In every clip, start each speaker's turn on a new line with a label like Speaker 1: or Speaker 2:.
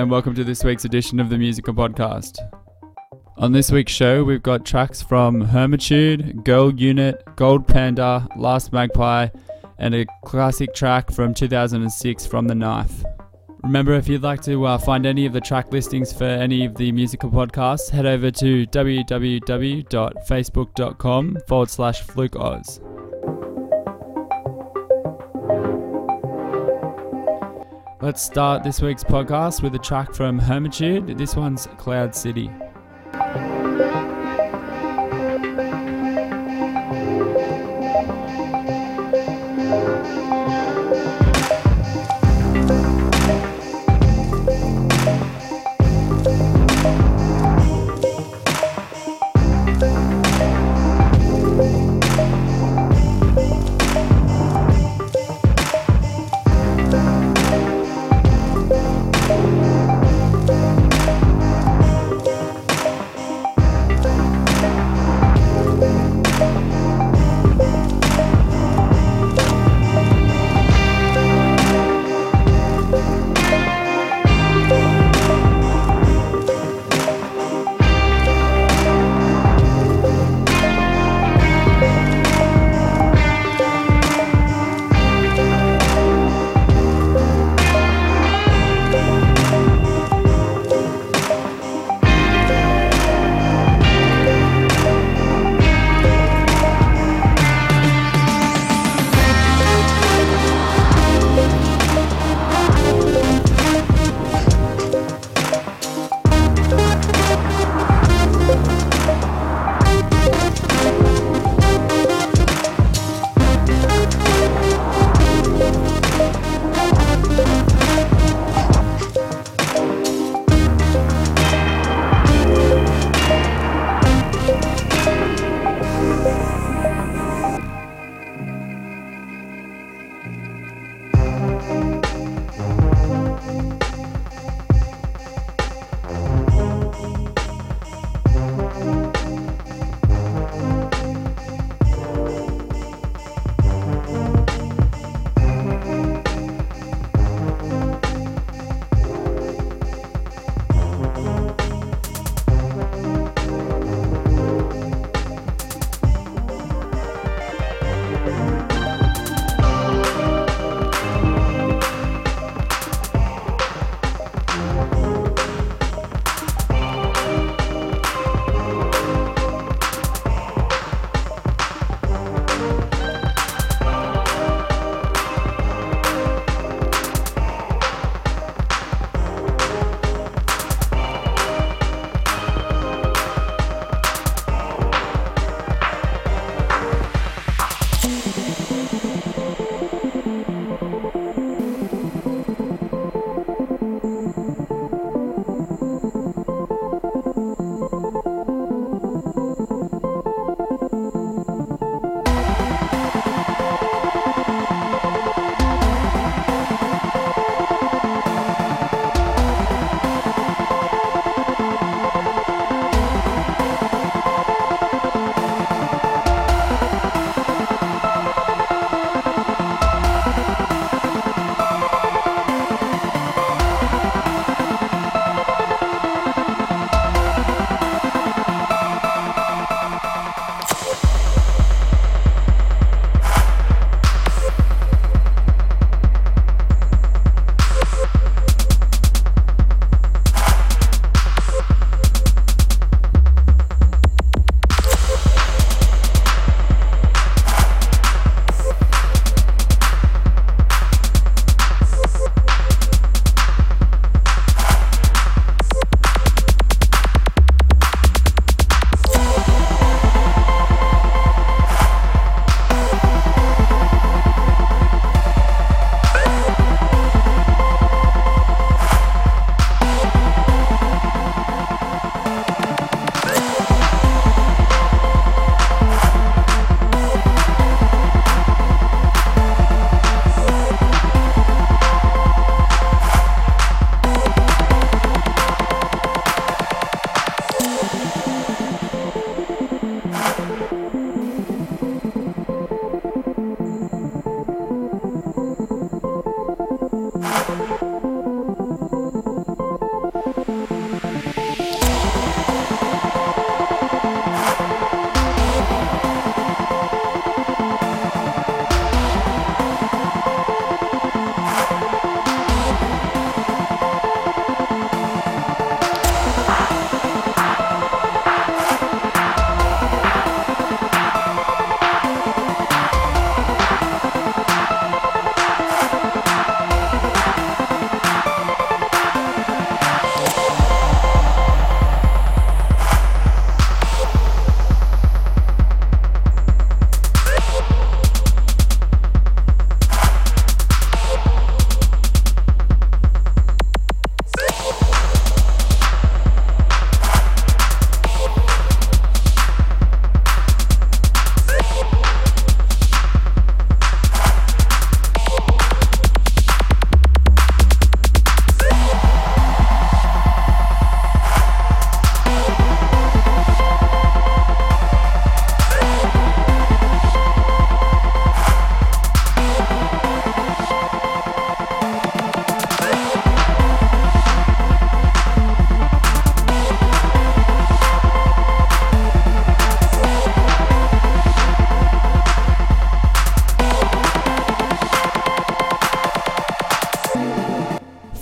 Speaker 1: And welcome to this week's edition of the Musical Podcast. On this week's show, we've got tracks from Hermitude, Girl Unit, Gold Panda, Last Magpie, and a classic track from 2006 from The Knife. Remember, if you'd like to uh, find any of the track listings for any of the musical podcasts, head over to www.facebook.com forward slash flukeoz. Let's start this week's podcast with a track from Hermitude. This one's Cloud City.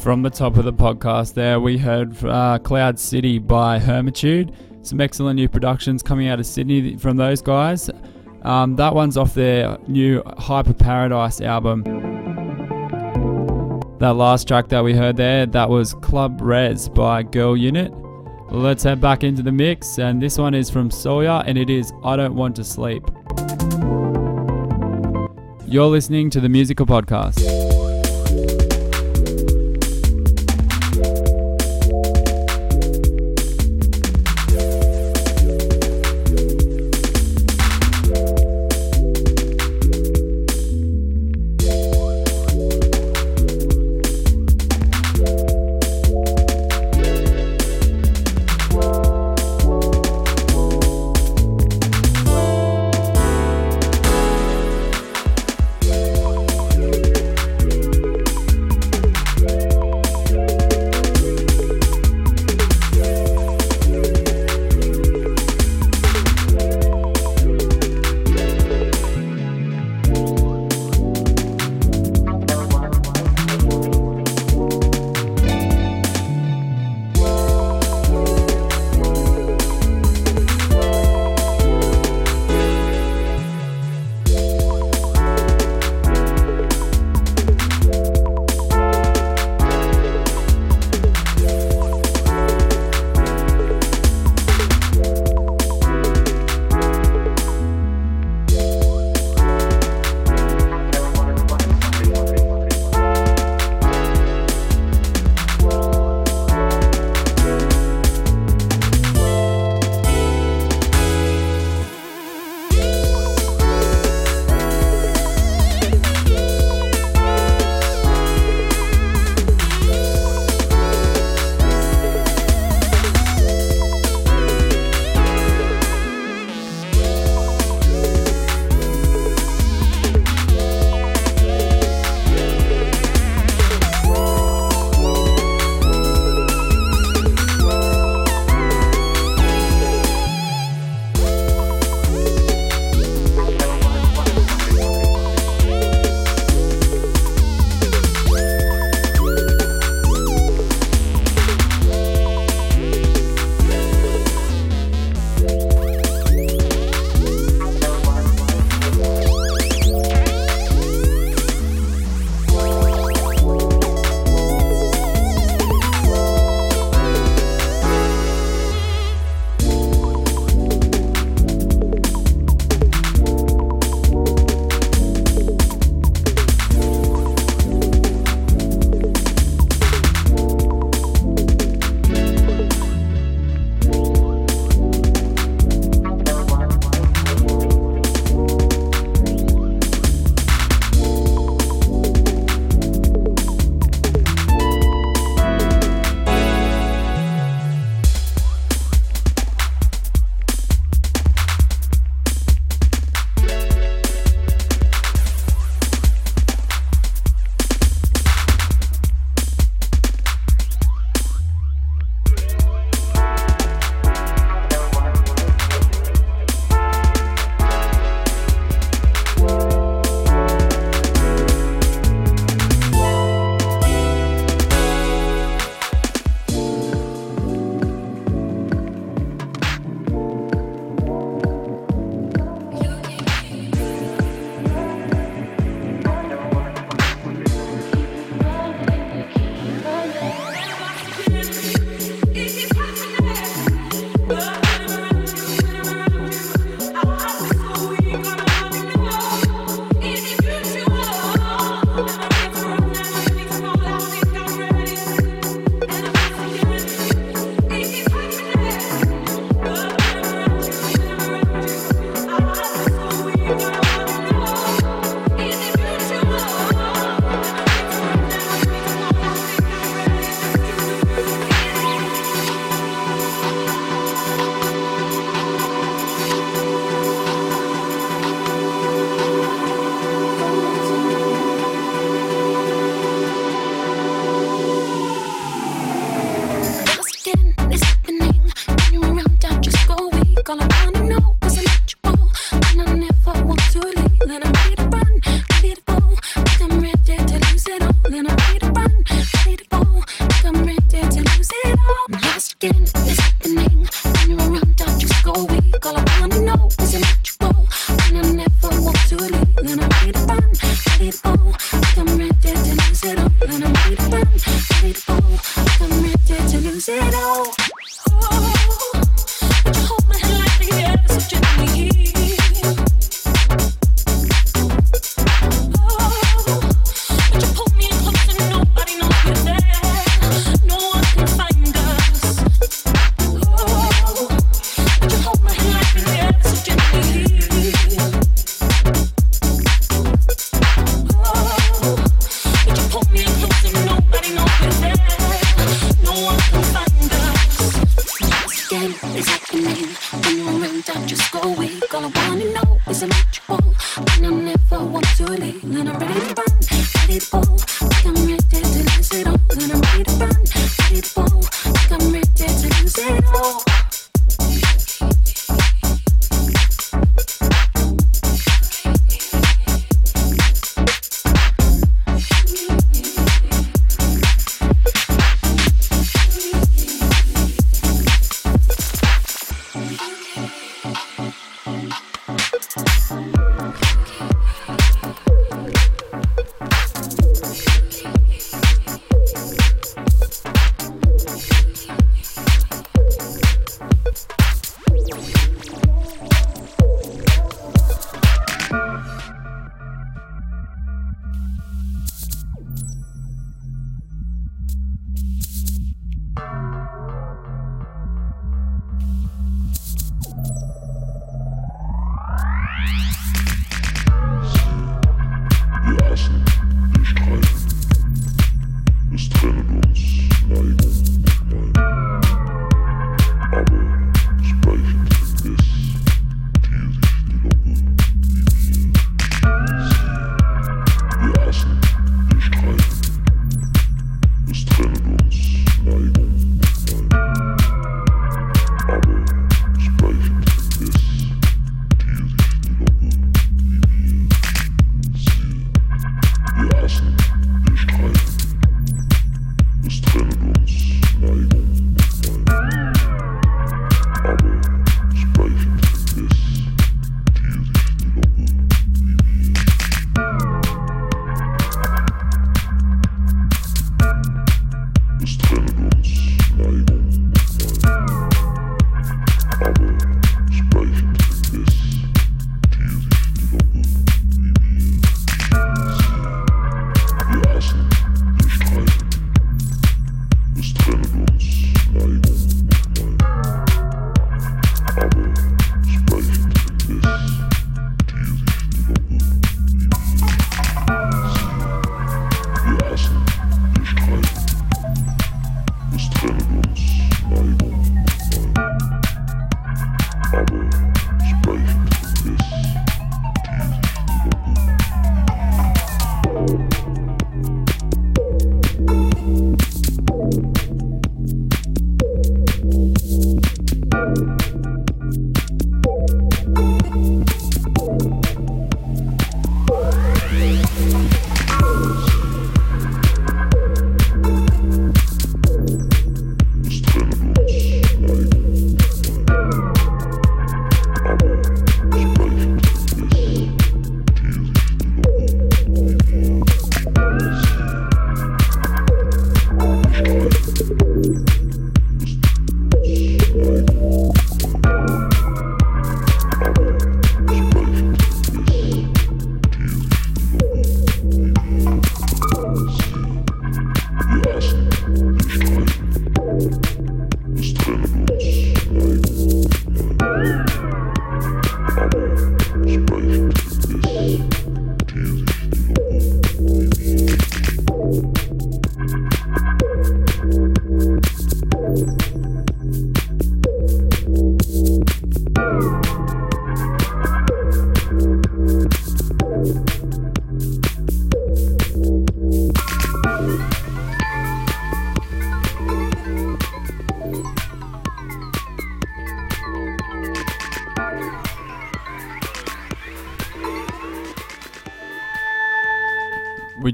Speaker 2: From the top of the podcast, there we heard uh, Cloud City by Hermitude. Some excellent new productions coming out of Sydney from those guys. Um, that one's off their new Hyper Paradise album. That last track that we heard there, that was Club Res by Girl Unit. Let's head back into the mix, and this one is from Sawyer, and it is I Don't Want to Sleep. You're listening to the Musical Podcast.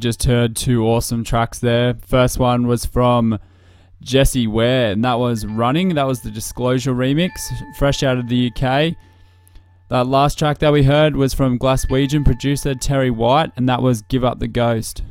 Speaker 1: Just heard two awesome tracks there. First one was from Jessie Ware, and that was Running. That was the Disclosure remix, fresh out of the UK. That last track that we heard was from Glaswegian producer Terry White, and that was Give Up the Ghost.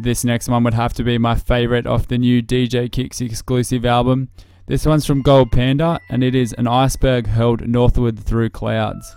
Speaker 1: This next one would have to be my favourite off the new DJ Kicks exclusive album. This one's from Gold Panda, and it is an iceberg hurled northward through clouds.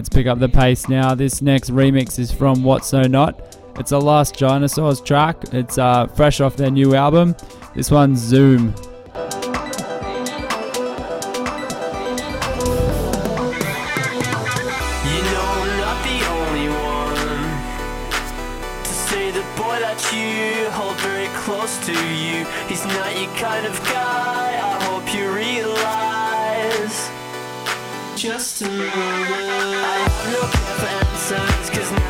Speaker 1: Let's pick up the pace now. This next remix is from What So Not. It's a Last Dinosaurs track. It's uh, fresh off their new album. This one's Zoom.
Speaker 3: No for answers, cause
Speaker 2: now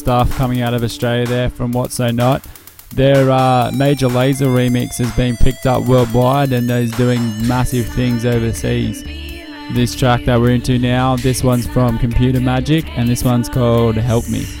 Speaker 2: stuff coming out of Australia there from What So Not. Their uh, Major Lazer remix has been picked up worldwide and is doing massive things overseas. This track that we're into now, this one's from Computer Magic and this one's called Help Me.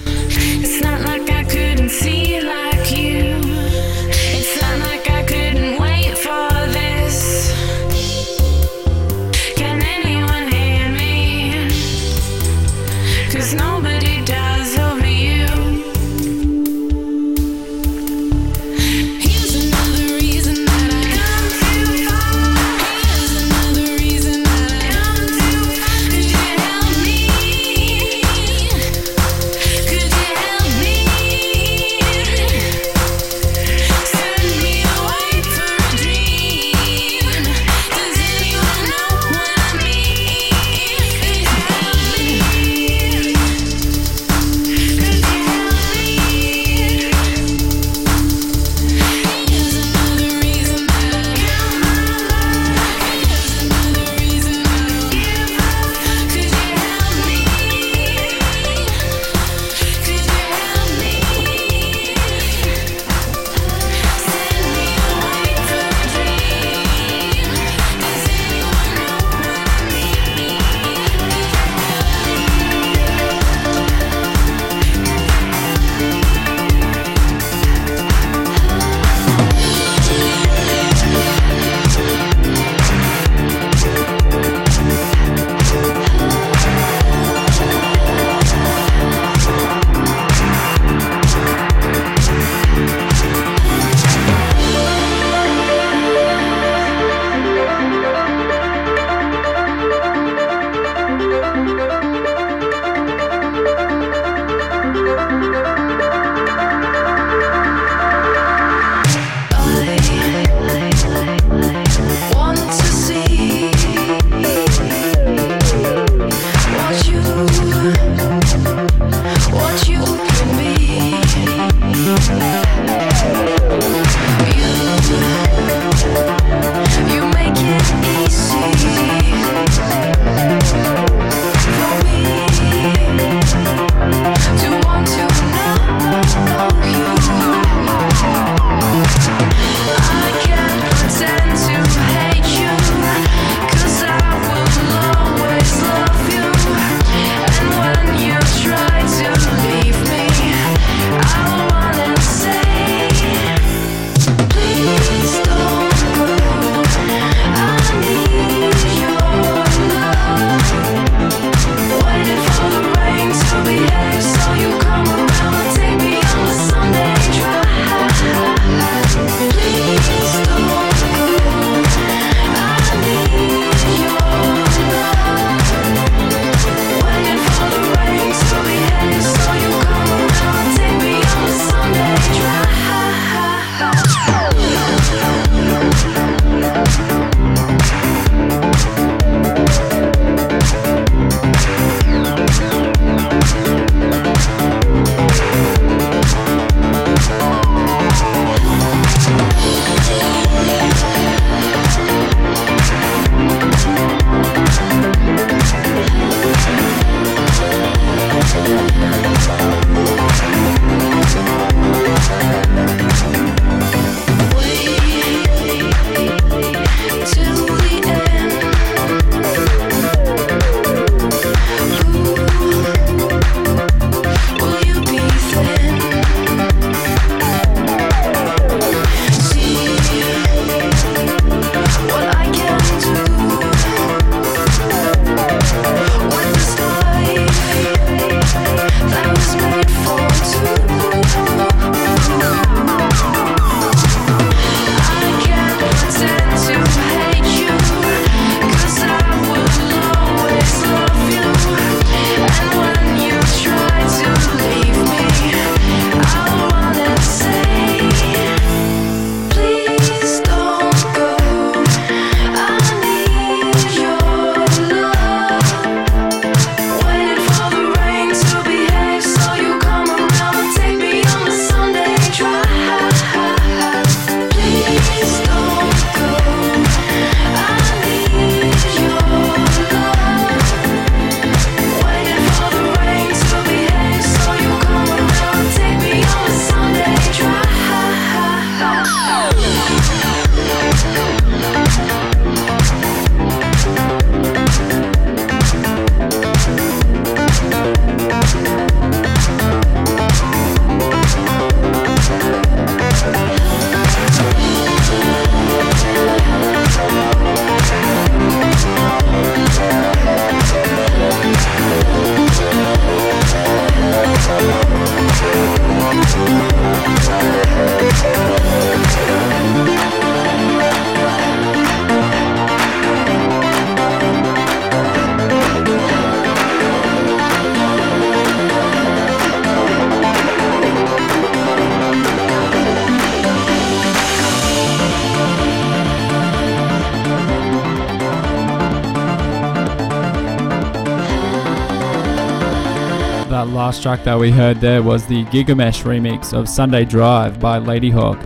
Speaker 4: Last track that we heard there was the Gigamesh remix of Sunday Drive by Ladyhawke.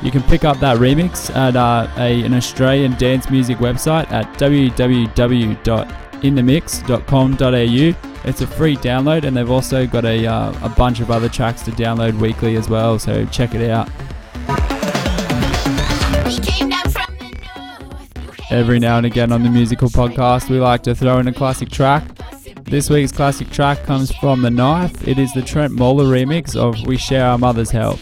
Speaker 4: You can pick up that remix at uh, a, an Australian dance music website at www.inthemix.com.au. It's a free download, and they've also got a, uh, a bunch of other tracks to download weekly as well, so check it out. Every now and again on the musical podcast, we like to throw in a classic track. This week's classic track comes from The Knife. It is the Trentemøller remix of We Share Our Mother's
Speaker 1: Health.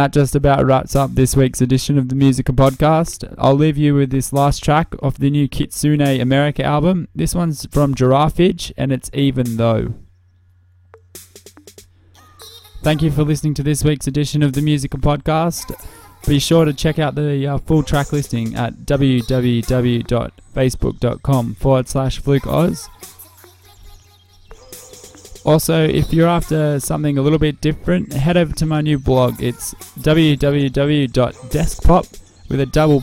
Speaker 1: That just about wraps up this week's edition of the Musica Podcast. I'll leave you with this last track off the new Kitsune America album. This one's from Giraffage and it's Even Though. Thank you for listening to this week's edition of the Musical Podcast. Be sure to check out the uh, full track listing at www.facebook.com forward slash fluke oz. Also, if you're after something a little bit different, head over to my new blog. It's www.deskpop with a double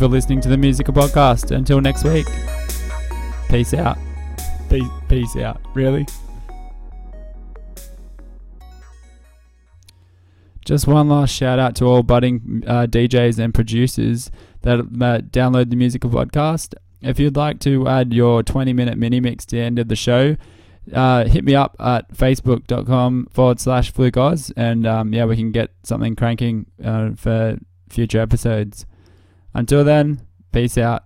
Speaker 1: for listening to the Musical Podcast. Until next week, peace out. Peace, peace out. Really? Just one last shout out to all budding uh, DJs and producers that uh, download the Musical Podcast. If you'd like to add your 20 minute mini mix to the end of the show, uh, hit me up at facebook.com forward slash flukeoz and um, yeah, we can get something cranking uh, for future episodes. Until then, peace out.